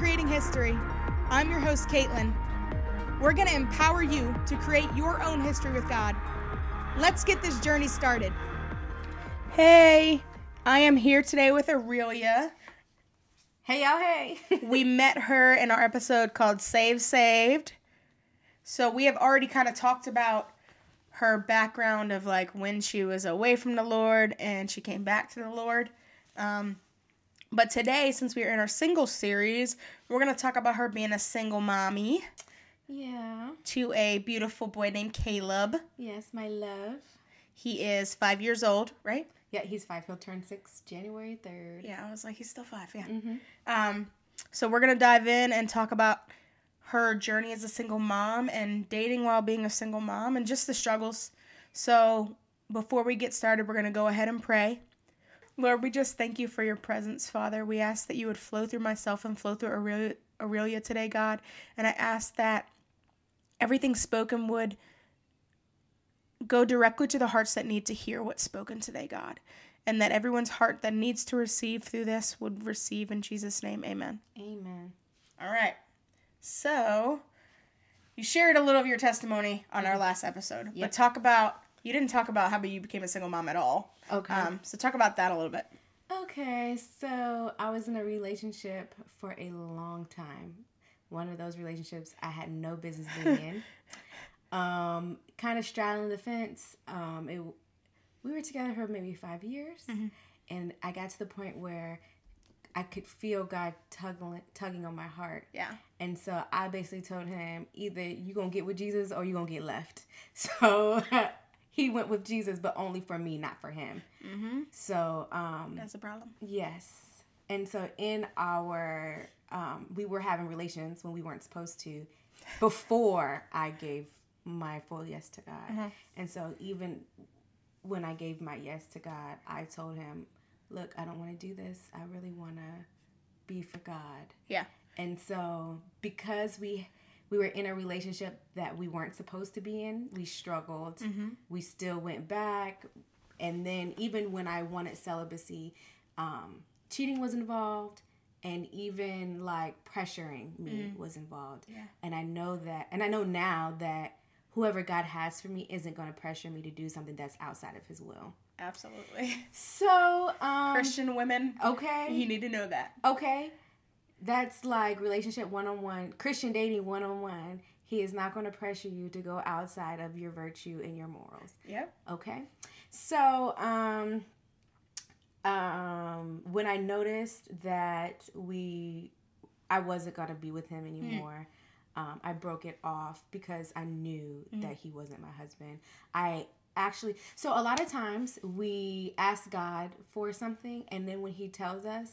Creating History. I'm your host, Caitlin. We're going to empower you to create your own history with God. Let's get this journey started. Hey, I am here today with Aurelia. Hey, y'all, hey. we met her in our episode called Save Saved. So we have already kind of talked about her background of like when she was away from the Lord and she came back to the Lord. Um, but today, since we are in our single series, we're going to talk about her being a single mommy. Yeah. To a beautiful boy named Caleb. Yes, my love. He is five years old, right? Yeah, he's five. He'll turn six January 3rd. Yeah, I was like, he's still five, yeah. Mm-hmm. Um, so we're going to dive in and talk about her journey as a single mom and dating while being a single mom and just the struggles. So before we get started, we're going to go ahead and pray. Lord, we just thank you for your presence, Father. We ask that you would flow through myself and flow through Aurelia, Aurelia today, God. And I ask that everything spoken would go directly to the hearts that need to hear what's spoken today, God. And that everyone's heart that needs to receive through this would receive in Jesus' name. Amen. Amen. All right. So, you shared a little of your testimony on our last episode, yep. but talk about you didn't talk about how you became a single mom at all. Okay. Um, so talk about that a little bit. Okay, so I was in a relationship for a long time. One of those relationships I had no business being in. um, kind of straddling the fence. Um, it, we were together for maybe five years, mm-hmm. and I got to the point where I could feel God tugging tugging on my heart. Yeah. And so I basically told him either you're gonna get with Jesus or you're gonna get left. So he went with Jesus, but only for me, not for him. Mm-hmm. So um, that's a problem. Yes. And so in our, um, we were having relations when we weren't supposed to, before I gave my full yes to God. Mm-hmm. And so even when I gave my yes to God, I told him, "Look, I don't want to do this. I really want to be for God." Yeah. And so because we we were in a relationship that we weren't supposed to be in. We struggled. Mm-hmm. We still went back. And then even when I wanted celibacy, um, cheating was involved and even like pressuring me mm. was involved. Yeah. And I know that and I know now that whoever God has for me isn't going to pressure me to do something that's outside of his will. Absolutely. So, um Christian women, okay. You need to know that. Okay that's like relationship one on one, Christian dating one on one. He is not going to pressure you to go outside of your virtue and your morals. Yep. Okay. So, um, um, when I noticed that we, I wasn't going to be with him anymore, mm. um, I broke it off because I knew mm. that he wasn't my husband. I actually, so a lot of times we ask God for something, and then when he tells us,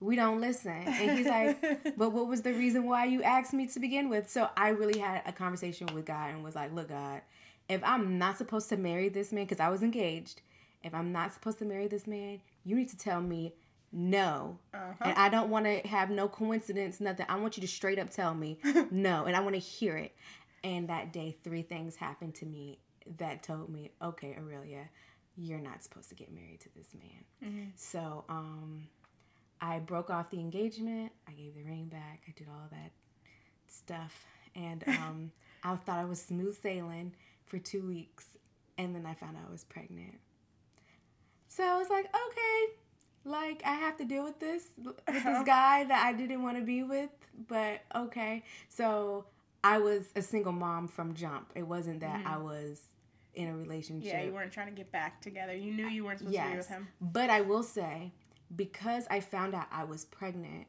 we don't listen. And he's like, but what was the reason why you asked me to begin with? So I really had a conversation with God and was like, look, God, if I'm not supposed to marry this man, because I was engaged, if I'm not supposed to marry this man, you need to tell me no. Uh-huh. And I don't want to have no coincidence, nothing. I want you to straight up tell me no. And I want to hear it. And that day, three things happened to me that told me, okay, Aurelia, you're not supposed to get married to this man. Mm-hmm. So, um, I broke off the engagement. I gave the ring back. I did all that stuff. And um, I thought I was smooth sailing for two weeks. And then I found out I was pregnant. So I was like, okay, like I have to deal with this, with this guy that I didn't want to be with. But okay. So I was a single mom from jump. It wasn't that mm-hmm. I was in a relationship. Yeah, you weren't trying to get back together. You knew you weren't supposed yes. to be with him. But I will say, because I found out I was pregnant,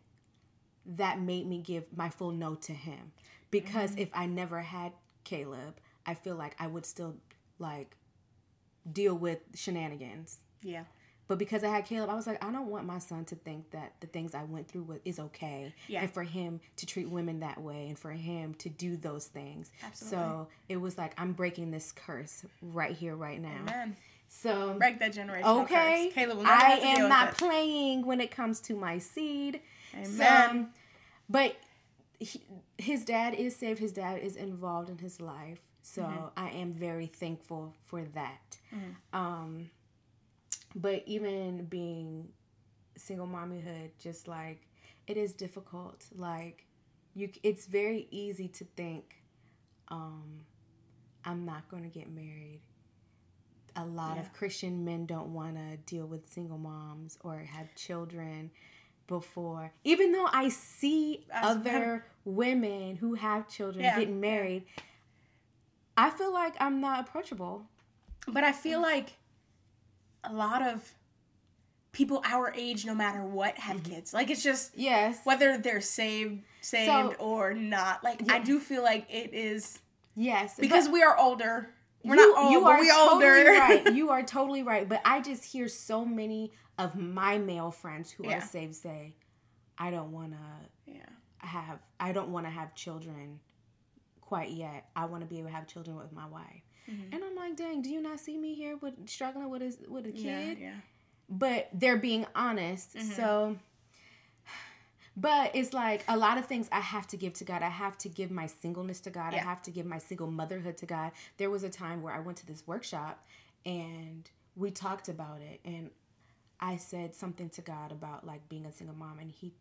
that made me give my full no to him. Because mm-hmm. if I never had Caleb, I feel like I would still like deal with shenanigans. Yeah. But because I had Caleb, I was like, I don't want my son to think that the things I went through is okay. Yeah. And for him to treat women that way and for him to do those things. Absolutely. So it was like, I'm breaking this curse right here, right now. Amen. So break that generation. Okay, curse. Caleb will never I am not playing when it comes to my seed. Amen. So, but he, his dad is saved. His dad is involved in his life. So mm-hmm. I am very thankful for that. Mm-hmm. Um, but even being single mommyhood, just like it is difficult. Like you, it's very easy to think, um, I'm not going to get married. A lot Yeah. of Christian men don't want to deal with single moms or have children before. Even though I see As other women who have children Yeah. getting married, I feel like I'm not approachable. But I feel like a lot of people our age, no matter what, have Mm-hmm. kids. Like it's just Yes. whether they're saved, saved or not. Like I do feel like it is Yes. because but- we are older. We're you, not old, you are we totally older. right. You are totally right. But I just hear so many of my male friends who Yeah. are saved say, "I don't want to yeah. have. I don't want to have children quite yet. I want to be able to have children with my wife." Mhm. And I'm like, "Dang, do you not see me here with struggling with a with a kid?" yeah. but they're being honest. Mhm. So, but it's like a lot of things I have to give to God. I have to give my singleness to God. I have to give my single motherhood to God. There was a time where I went to this workshop and we talked about it, and I said something to God about like being a single mom, and He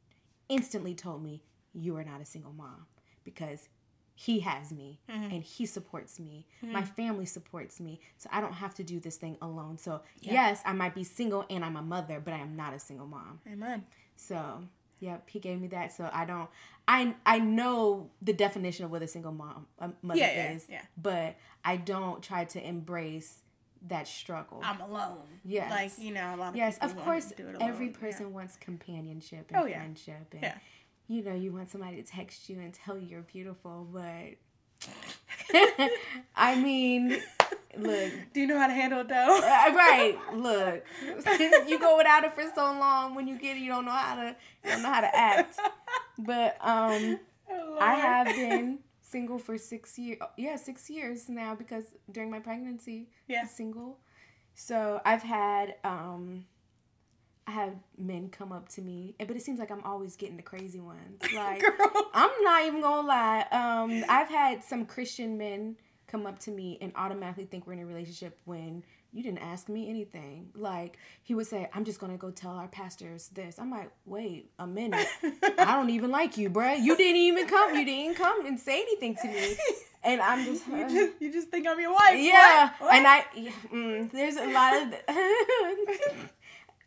instantly told me, "You are not a single mom because." He has me Mhm. and he supports me. Mm-hmm. My family supports me. So I don't have to do this thing alone. So, Yeah. yes, I might be single and I'm a mother, but I am not a single mom. Amen. So, yep, he gave me that. So I don't I I know the definition of what a single mom a mother Yeah, yeah, is, yeah. but I don't try to embrace that struggle. I'm alone. Yes. Like, you know, a lot of yes, people of course, to do it every person wants companionship and Oh, yeah. friendship and Yeah. you know, you want somebody to text you and tell you you're beautiful, but I mean, look, Do you know how to handle it though? Uh, right. Look, you go without it for so long. When you get it, you don't know how to you don't know how to act. But um, Oh, I have been single for six years. Yeah, six years now because during my pregnancy, Yeah. Single. So I've had um, I have men come up to me, but it seems like I'm always getting the crazy ones. Like Girl. I'm not even gonna lie. Um, I've had some Christian men come up to me and automatically think we're in a relationship when you didn't ask me anything. Like he would say, "I'm just gonna go tell our pastors this." I'm like, "Wait a minute, I don't even like you, bruh. You didn't even come. You didn't come and say anything to me." And I'm just, you just you just think I'm your wife. yeah, What? What? and I yeah, mm, there's a lot of,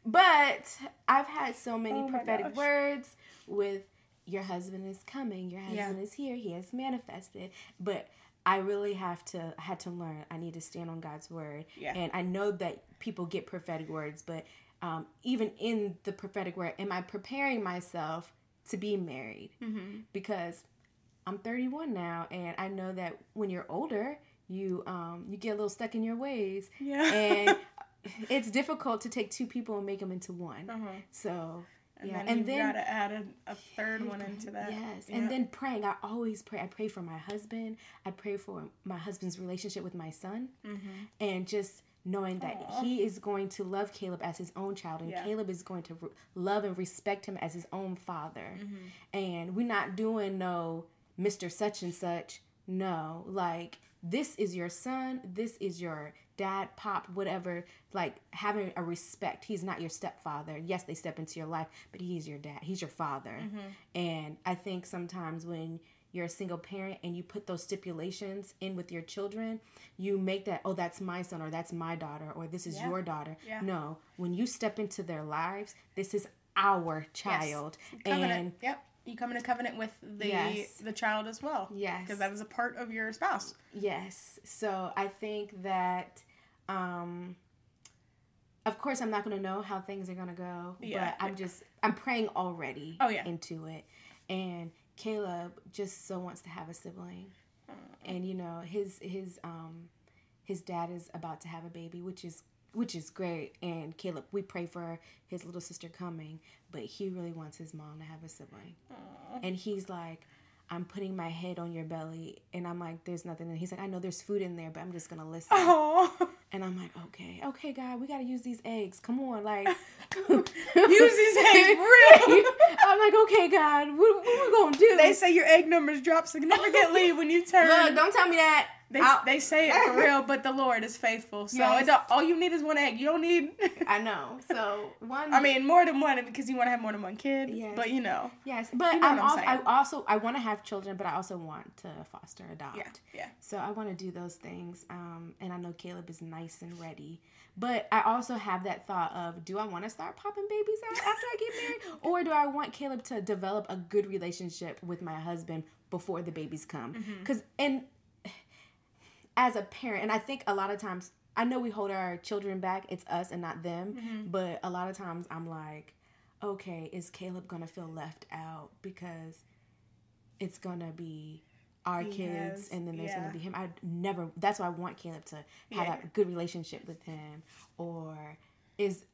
but I've had so many Oh prophetic gosh. words with your husband is coming, your Yeah. husband is here, he has manifested, but. I really have to had to learn. I need to stand on God's word, Yeah. and I know that people get prophetic words, but um, even in the prophetic word, am I preparing myself to be married? Mm-hmm. because I'm 31 now, and I know that when you're older, you um you get a little stuck in your ways, Yeah. and it's difficult to take two people and make them into one. uh-huh. So And yeah, then and you then gotta add a, a third one into that. Yes, Yeah. and then praying. I always pray. I pray for my husband. I pray for my husband's relationship with my son, Mhm. and just knowing that Aw. he is going to love Caleb as his own child, and Yeah. Caleb is going to re- love and respect him as his own father. Mhm. And we're not doing no Mr. Such and Such. No, like this is your son. This is your dad, pop, whatever. Like having a respect. He's not your stepfather. Yes, they step into your life, but he's your dad. He's your father. Mhm. And I think sometimes when you're a single parent and you put those stipulations in with your children, you make that, oh, that's my son or that's my daughter or this is Yeah. your daughter. Yeah. No, when you step into their lives, this is our child. Covenant. And yep. You come into covenant with the Yes. the child as well. yes. Because that is a part of your spouse. Yes. So I think that um of course I'm not going to know how things are going to go, Yeah. but I'm just I'm praying already Oh, yeah. into it. And Caleb just so wants to have a sibling. And you know, his his um his dad is about to have a baby, which is which is great. And Caleb, we pray for his little sister coming, but he really wants his mom to have a sibling. Aw. And he's like, I'm putting my head on your belly. And I'm like, there's nothing. And he's like, I know there's food in there, but I'm just going to listen. Oh. And I'm like, okay, okay, God, we got to use these eggs. Come on. Like, Use these eggs real. I'm like, okay, God, what, what we going to do? They say your egg numbers drop significantly when you turn Look, don't tell me that. They, I'll- they say it for real, but the Lord is faithful. So Yes. it all you need is one egg. You don't need. I know. So one. I mean, more than one because you want to have more than one kid. Yes. But you know. yes, but you know I'm I'm also, I also I want to have children, but I also want to foster adopt. Yeah. Yeah. So I want to do those things. Um, and I know Caleb is nice and ready. But I also have that thought of do I want to start popping babies out after I get married? Or do I want Caleb to develop a good relationship with my husband before the babies come? Because, and as a parent, and I think a lot of times, I know we hold our children back, it's us and not them. Mm-hmm. But a lot of times I'm like, okay, is Caleb to feel left out? Because it's to be our He kids has- and then there's yeah. to be him. I never, that's why I want Caleb to have Yeah. that good relationship with him. Or is.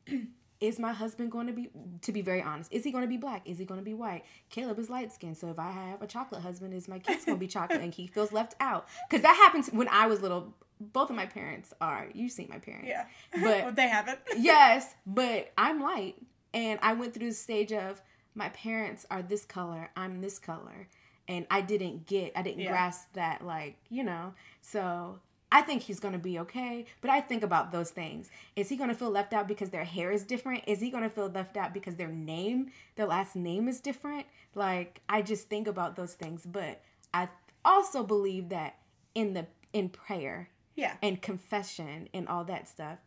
Is my husband going to be, to be very honest, is he going to be black? Is he going to be white? Caleb is light skinned. So if I have a chocolate husband, is my kid's going to be chocolate and he feels left out? Because that happens when I was little. Both of my parents are, you've seen my parents. Yeah. But But they haven't. yes, but I'm light, and I went through the stage of my parents are this color, I'm this color, and I didn't get, I didn't Yeah. grasp that, like you know. So I think he's gonna be okay, but I think about those things. Is he gonna feel left out because their hair is different? Is he gonna feel left out because their name, their last name is different? Like I just think about those things, but I also believe that in the in prayer Yeah. and confession and all that stuff.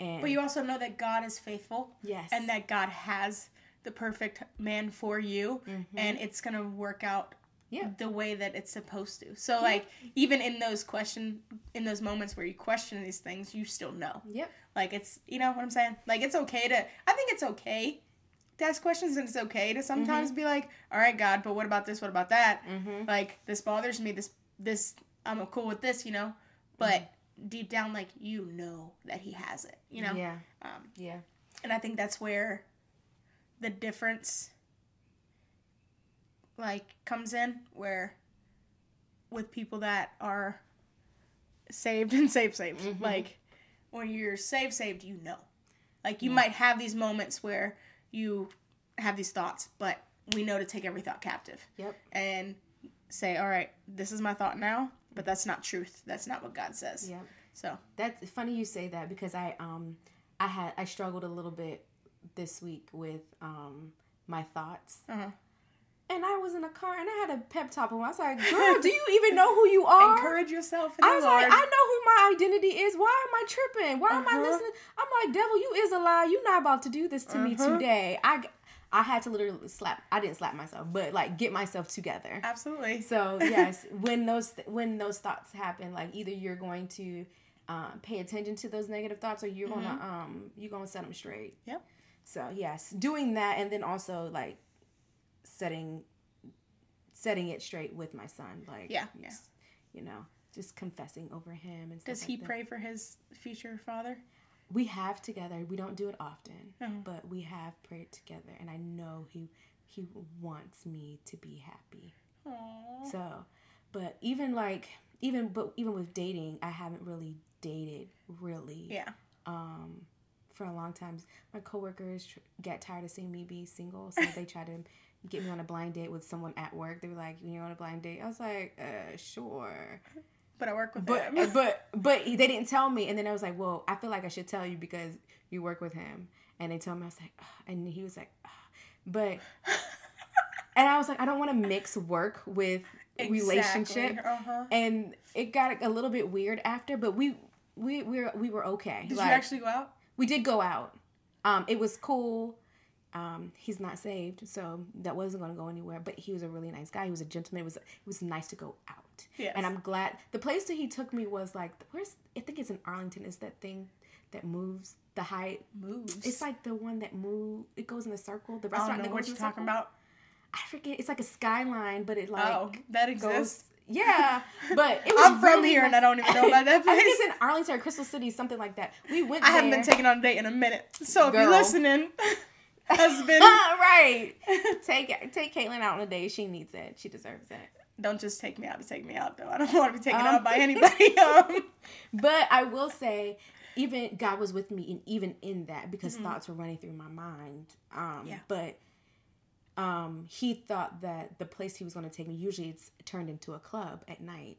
And But you also know that God is faithful. Yes. And that God has the perfect man for you, mm-hmm. and it's gonna work out. Yeah. The way that it's supposed to. So like even in those question in those moments where you question these things, you still know. Yep. Like it's you know what I'm saying? Like it's okay to I think it's okay to ask questions and it's okay to sometimes be like, All right, God, but what about this? What about that? Mm-hmm. Like this bothers me, this this I'm cool with this, you know? But deep down like you know that he has it, you know? Yeah. Um Yeah. and I think that's where the difference like comes in where with people that are saved and saved saved Mhm. like when you're saved saved you know like you Yeah. might have these moments where you have these thoughts but we know to take every thought captive Yep. and say all right this is my thought now but that's not truth that's not what god says Yep. so That's funny you say that because I um I had I struggled a little bit this week with um my thoughts. uh-huh. And I was in a car and I had a pep talk and I was like, "Girl, do you even know who you are?" encourage yourself in I was Lord. like, "I know who my identity is. Why am I tripping? Why am I Uh-huh. listening?" I'm like, "Devil, you is a lie. You not about to do this to me Uh-huh. today." I I had to literally slap. I didn't slap myself, but like get myself together. absolutely So yes, when those when those thoughts happen, like either you're going to um, pay attention to those negative thoughts, or you're gonna um you're gonna set them straight. Yep. So yes, doing that, and then also like setting setting it straight with my son, like Yeah, yeah. you know, just confessing over him and stuff Does like he that. pray for his future father? We have together. We don't do it often, Uh-huh. but we have prayed together, and I know he he wants me to be happy. Aww. So, but even like even but even with dating, I haven't really dated really Yeah. um for a long time. My coworkers tr- get tired of seeing me be single, so they try to get me on a blind date with someone at work. They were like, "You're on a blind date." I was like, "Uh, sure." But I work with But him. but but they didn't tell me, and then I was like, "Well, I feel like I should tell you because you work with him." And they told me, I was like, and he was like. "But," and I was like, "I don't want to mix work with relationship." Uh-huh. and it got a little bit weird after but we we we were, we were okay Did Like, you actually go out? we did go out um it was cool um he's not saved so that wasn't going to go anywhere but he was a really nice guy he was a gentleman it was it was nice to go out Yes. and i'm glad the place that he took me was like where's i think it's in arlington is that thing that moves the high moves. it's like the one that move it goes in a circle the I don't restaurant know that what you're talking circle. about. i forget it's like a skyline but it like oh, that goes exists. yeah, but it was I'm from really here and. I don't even know about that I think place. it's in Arlington or Crystal City, something like that. We went. I haven't been taken on a date in a minute. So if you're listening, husband, right. Take take Caitlin out on a date. She needs it. She deserves it. don't just take me out to take me out though. I don't want to be taken Um, out by anybody. Um, But I will say, even God was with me, and even in that, because Mhm. thoughts were running through my mind. Um, Yeah. But um, he thought that the place he was going to take me, usually it's turned into a club at night.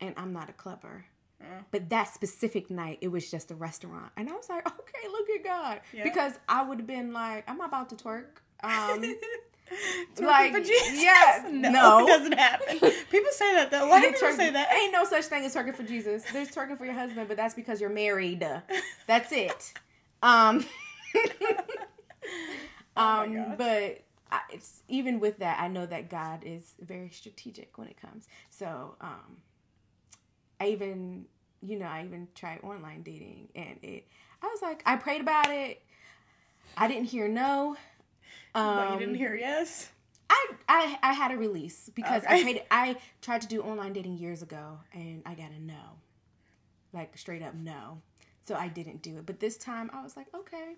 and I'm not a clubber. Uh. But that specific night, it was just a restaurant, and I was like, okay, look at God, Yeah. because I would have been like, I'm about to twerk. Um, Twerking Like, for Jesus? yeah, no, no. it doesn't happen. People say that though. Why do people Twerk- say that? Ain't no such thing as twerking for Jesus. There's twerking for your husband, but that's because you're married. That's it. Um, Oh um, gosh. but I, it's even with that, I know that God is very strategic when it comes. So, um, I even, you know, I even tried online dating, and it. I was like, I prayed about it. I didn't hear no. Um, What, you didn't hear yes? I, I I had a release because I Okay. tried I tried to do online dating years ago and I got a no. Like straight up no. So I didn't do it. But this time I was like, okay,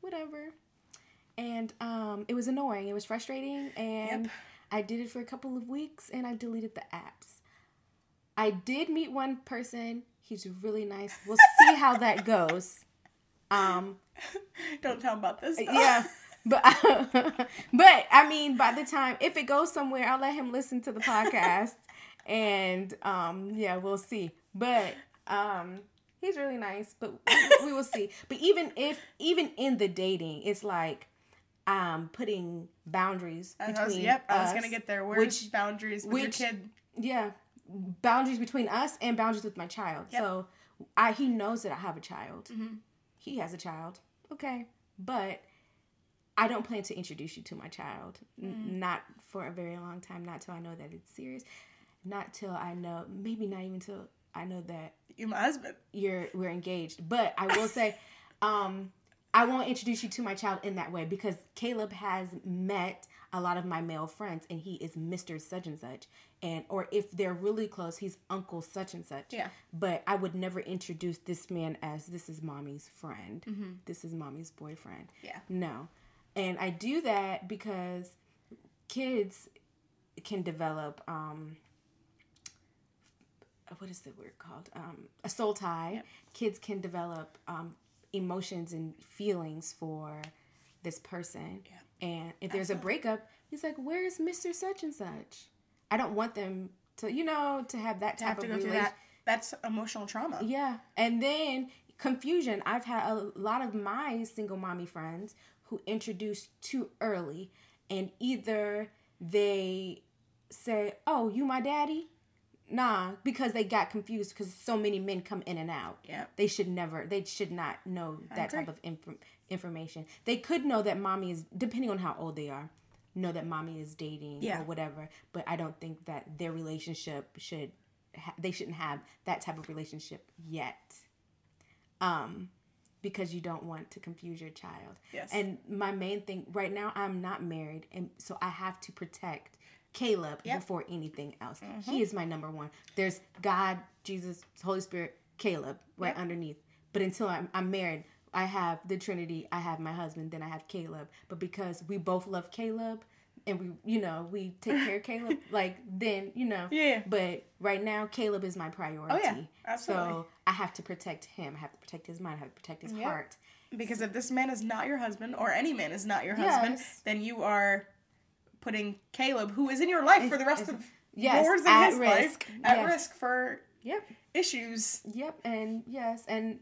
whatever. And um it was annoying. It was frustrating and Yep. I did it for a couple of weeks and I deleted the apps. I did meet one person. He's really nice. We'll see how that goes. Um Don't tell 'em about this. though. yeah but but i mean by the time if it goes somewhere i'll let him listen to the podcast and um yeah we'll see but um he's really nice but we, we will see but even if even in the dating it's like um putting boundaries I between was, yep, I was gonna get there. Where's which- boundaries with which- your kid? yeah boundaries between us and boundaries with my child. Yep. so i he knows that i have a child. Mhm. he has a child. Okay. But i don't plan to introduce you to my child. N- not for a very long time not till i know that it's serious. Not till i know maybe not even till i know that you're my husband. you're we're engaged. But i will say um i won't introduce you to my child in that way because caleb has met a lot of my male friends and he is mr such and such. And or if they're really close he's uncle such and such. Yeah. but i would never introduce this man as this is mommy's friend. This is mommy's boyfriend. Yeah. no. And i do that because kids can develop um what is the word called? Um a soul tie. Yep. kids can develop um emotions and feelings for this person Yeah. and if there's a breakup he's like where's mr such and such i don't want them to you know to have that To type have to of go through relation that. That's emotional trauma. yeah. And then confusion. I've had a lot of my single mommy friends who introduced too early and either they say, "Oh, you my daddy?" Nah, because they got confused because so many men come in and out. Yeah. They should never they should not know that type of inf- information. They could know that mommy is depending on how old they are, know that mommy is dating Yeah. or whatever, but I don't think that their relationship should ha- they shouldn't have that type of relationship yet um because you don't want to confuse your child Yes. and my main thing right now i'm not married and so i have to protect caleb Yep. before anything else he mm-hmm. is my number one there's god jesus holy spirit caleb right Yep. underneath but until I'm, I'm married i have the trinity i have my husband then i have caleb but because we both love caleb and we you know we take care of caleb like then you know Yeah. but right now caleb is my priority Oh, yeah. absolutely. so i have to protect him i have to protect his mind i have to protect his Yep. heart Because if this man is not your husband, or any man is not your husband, Yes. then you are putting Caleb, who is in your life for the rest of yes, yours and at his risk. life, at Yes. risk for yep issues. Yep, and yes, and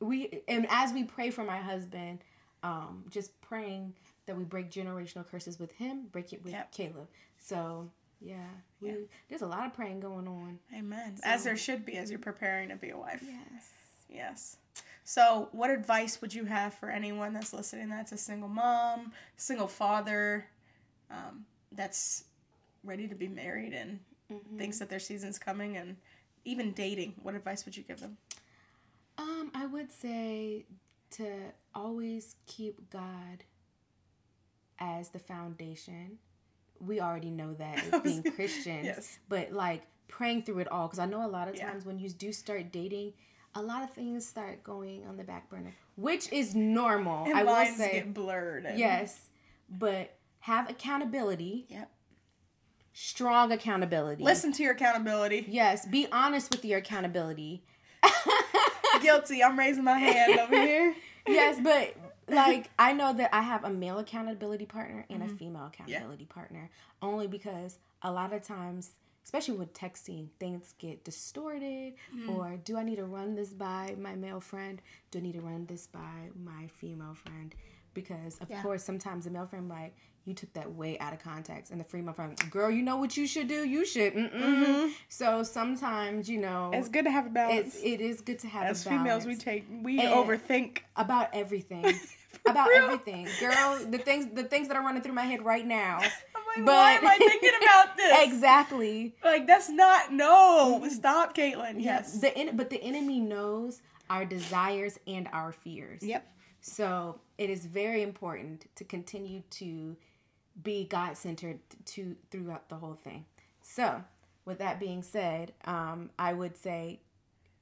we and as we pray for my husband, um, just praying that we break generational curses with him, break it with Yep. Caleb. So yeah, we Yeah. there's a lot of praying going on. Amen. As there should be as you're preparing to be a wife. Yes. Yes. So, what advice would you have for anyone that's listening that's a single mom, single father, um, that's ready to be married and Mm-hmm. thinks that their season's coming and even dating? What advice would you give them? Um, I would say to always keep God as the foundation. We already know that I as was being Christians, yes. but like praying through it all because I know a lot of Yeah. times when you do start dating, a lot of things start going on the back burner, which is normal. And I will say blurred. And, yes, but have accountability, Yep. strong accountability. Listen to your accountability. Yes, be honest with your accountability. Guilty. I'm raising my hand over here. yes, but like I know that I have a male accountability partner and Mm-hmm. a female accountability partner only because a lot of times especially with texting, things get distorted. Mm-hmm. Or do I need to run this by my male friend? Do I need to run this by my female friend? Because of Yeah. course, sometimes the male friend like you took that way out of context, and the female friend, girl, you know what you should do. You should. Mm-mm. So sometimes you know Mm-hmm. It's good to have a balance. it's it is good to have As a balance females, we take we And- overthink. about everything. about real? everything, girl. The things the things that are running through my head right now. I'm like, But- why am I thinking about this? exactly. Like that's not no. Stop, Caitlin. Yes. The en- but the enemy knows our desires and our fears. Yep. So it is very important to continue to be God centered to throughout the whole thing. So with that being said, um, I would say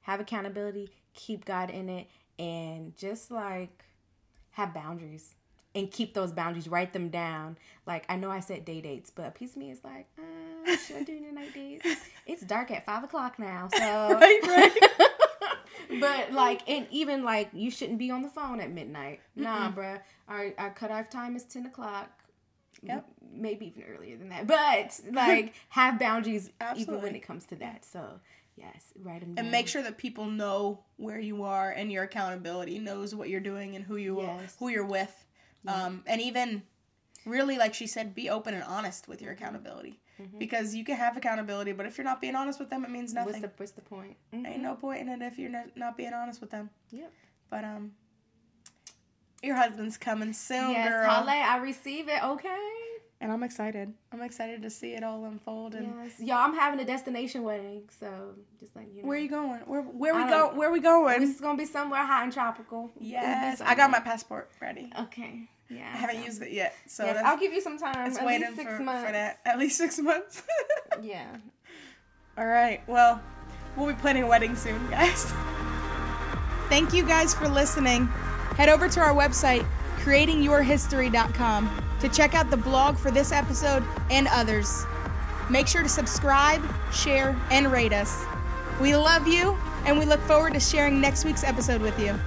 have accountability, keep God in it, and just like have boundaries and keep those boundaries. Write them down. Like I know I said day dates, but a piece of me is like, uh, should I do any night dates? It's dark at five o'clock now, so Right, right. but like, and even like, you shouldn't be on the phone at midnight. Nah, bruh. Our our cutoff time is ten o'clock. Yep. Maybe even earlier than that. But like, have boundaries even when it comes to that. So yes, write them down. and make sure that people know where you are and your accountability knows what you're doing and who you Yes. who you're with um, and even really like she said be open and honest with your accountability because you can have accountability but if you're not being honest with them it means nothing What's the what's the point? ain't no point in it if you're not, not being honest with them Yep. but um your husband's coming soon Yes, girl Holly, I receive it. Okay. and i'm excited i'm excited to see it all unfold and Yes, y'all. I'm having a destination wedding, so just like you know. where are you going where where we go where we going It's gonna be somewhere hot and tropical. Yes i got my passport ready Okay. Yeah. i haven't so- used it yet so Yes, I'll give you some time. It's at waiting least six for, months. for that. At least six months. Yeah. All right. Well, we'll be planning a wedding soon, guys. Thank you guys for listening. Head over to our website, creatingyourhistory.com, to check out the blog for this episode and others. Make sure to subscribe, share, and rate us. We love you, and we look forward to sharing next week's episode with you.